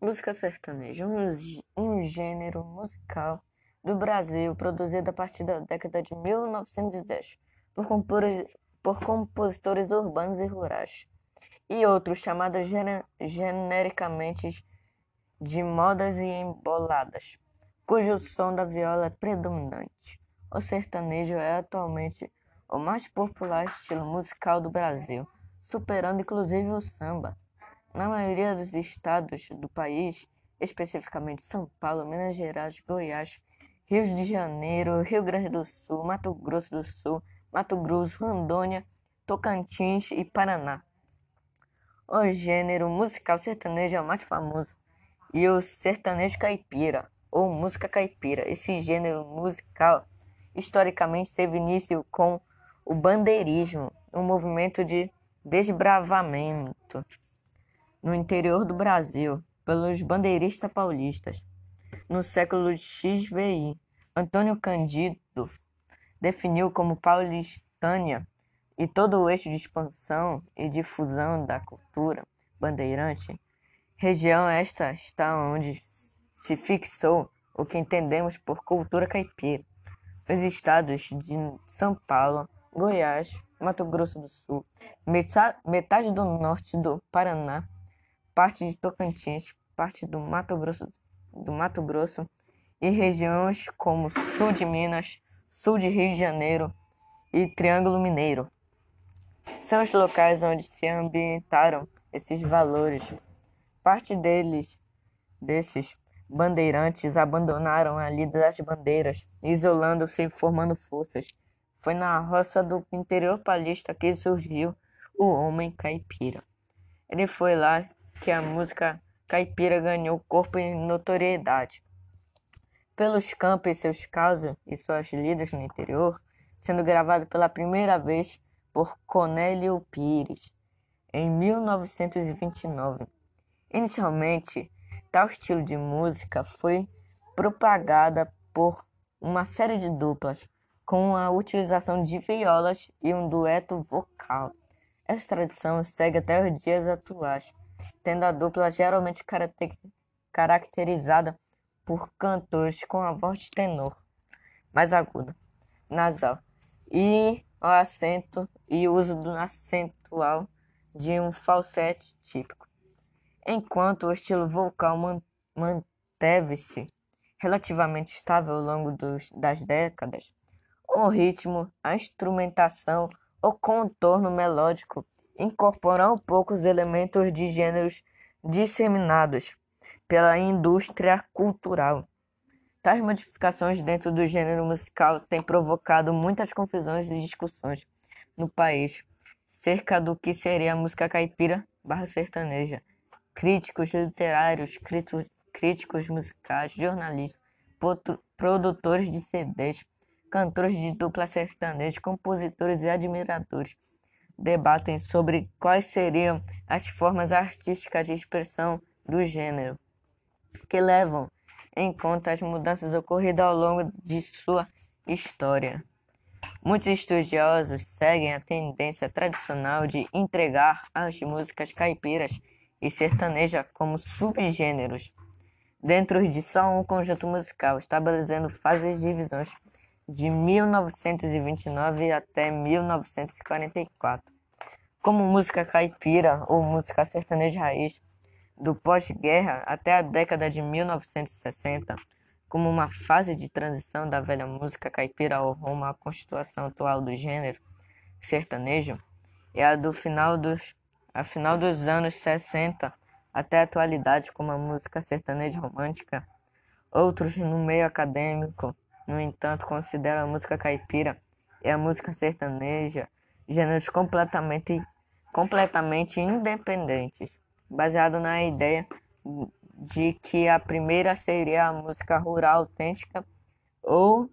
Música sertaneja, um, um gênero musical do Brasil produzido a partir da década de 1910 por, por compositores urbanos e rurais, e outros chamados genericamente de modas e emboladas, cujo som da viola é predominante. O sertanejo é atualmente o mais popular estilo musical do Brasil, superando inclusive o samba. Na maioria dos estados do país, especificamente São Paulo, Minas Gerais, Goiás, Rio de Janeiro, Rio Grande do Sul, Mato Grosso do Sul, Mato Grosso, Rondônia, Tocantins e Paraná. O gênero musical sertanejo é o mais famoso e o sertanejo caipira ou música caipira. Esse gênero musical historicamente teve início com o bandeirismo, um movimento de desbravamento no interior do Brasil pelos bandeiristas paulistas. No século XVI, Antônio Cândido definiu como paulistânia e todo o eixo de expansão e difusão da cultura bandeirante. Região esta está onde se fixou o que entendemos por cultura caipira. Os estados de São Paulo, Goiás, Mato Grosso do Sul, metade do norte do Paraná, parte de Tocantins, parte do Mato Grosso, do Mato Grosso e regiões como sul de Minas, sul de Rio de Janeiro e Triângulo Mineiro. São os locais onde se ambientaram esses valores. Parte deles, desses bandeirantes, abandonaram a lida das bandeiras, isolando-se e formando forças. Foi na roça do interior paulista que surgiu o homem caipira. Ele foi lá que a música caipira ganhou corpo e notoriedade. Pelos campos e seus causos e suas lidas no interior, sendo gravado pela primeira vez por Cornélio Pires em 1929. Inicialmente, tal estilo de música foi propagada por uma série de duplas com a utilização de violas e um dueto vocal. Essa tradição segue até os dias atuais, tendo a dupla geralmente caracterizada por cantores com a voz de tenor mais aguda, nasal, e o acento e uso do acentual de um falsete típico. Enquanto o estilo vocal manteve-se relativamente estável ao longo dos, das décadas, o ritmo, a instrumentação, o contorno melódico incorporam poucos elementos de gêneros disseminados pela indústria cultural. Tais modificações dentro do gênero musical têm provocado muitas confusões e discussões no país cerca do que seria a música caipira barra sertaneja. Críticos literários, críticos musicais, jornalistas, produtores de CDs, cantores de dupla sertaneja, compositores e admiradores debatem sobre quais seriam as formas artísticas de expressão do gênero, que levam em conta as mudanças ocorridas ao longo de sua história. Muitos estudiosos seguem a tendência tradicional de entregar as músicas caipiras e sertaneja como subgêneros dentro de só um conjunto musical, estabelecendo fases de divisões de 1929 até 1944. Como música caipira ou música sertaneja raiz do pós-guerra até a década de 1960, como uma fase de transição da velha música caipira ao rumo à constituição atual do gênero sertanejo, é a do final dos, a final dos anos 60 até a atualidade, como a música sertaneja romântica. Outros no meio acadêmico no entanto, considera a música caipira e a música sertaneja gêneros completamente, completamente independentes, baseado na ideia de que a primeira seria a música rural autêntica ou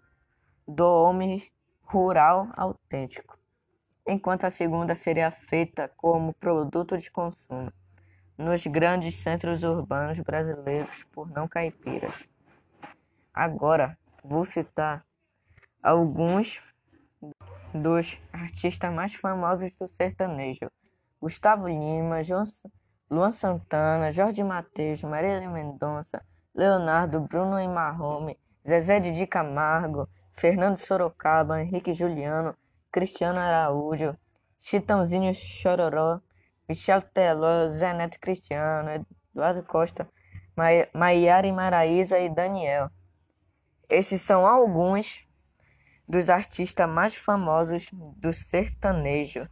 do homem rural autêntico, enquanto a segunda seria feita como produto de consumo nos grandes centros urbanos brasileiros por não caipiras. Agora, Vou citar alguns dos artistas mais famosos do sertanejo: Gustavo Lima, Luan Santana, Jorge Mateus, Marília Mendonça, Leonardo, Bruno e Marrome, Zezé de Camargo, Fernando Sorocaba, Henrique Juliano, Cristiano Araújo, Chitãozinho Chororó, Michel Teló, Zé Neto Cristiano, Eduardo Costa, Maiara Maraíza e Daniel. Esses são alguns dos artistas mais famosos do sertanejo.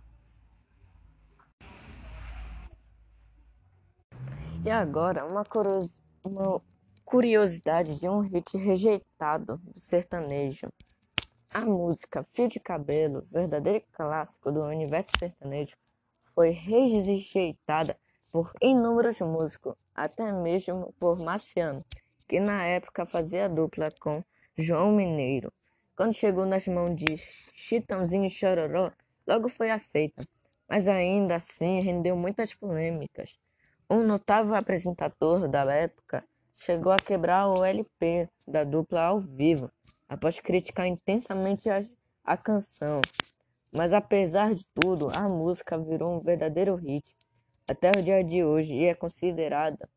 E agora, uma, uma curiosidade de um hit rejeitado do sertanejo. A música Fio de Cabelo, verdadeiro clássico do universo sertanejo, foi rejeitada por inúmeros músicos, até mesmo por Marciano, que na época fazia dupla com João Mineiro. Quando chegou nas mãos de Chitãozinho e Chororó, logo foi aceita, mas ainda assim rendeu muitas polêmicas. Um notável apresentador da época chegou a quebrar o LP da dupla ao vivo, após criticar intensamente a, a canção. Mas apesar de tudo, a música virou um verdadeiro hit até o dia de hoje e é considerada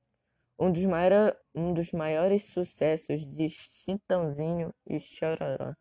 um dos, maior, um dos maiores sucessos de Chitãozinho e Chororó.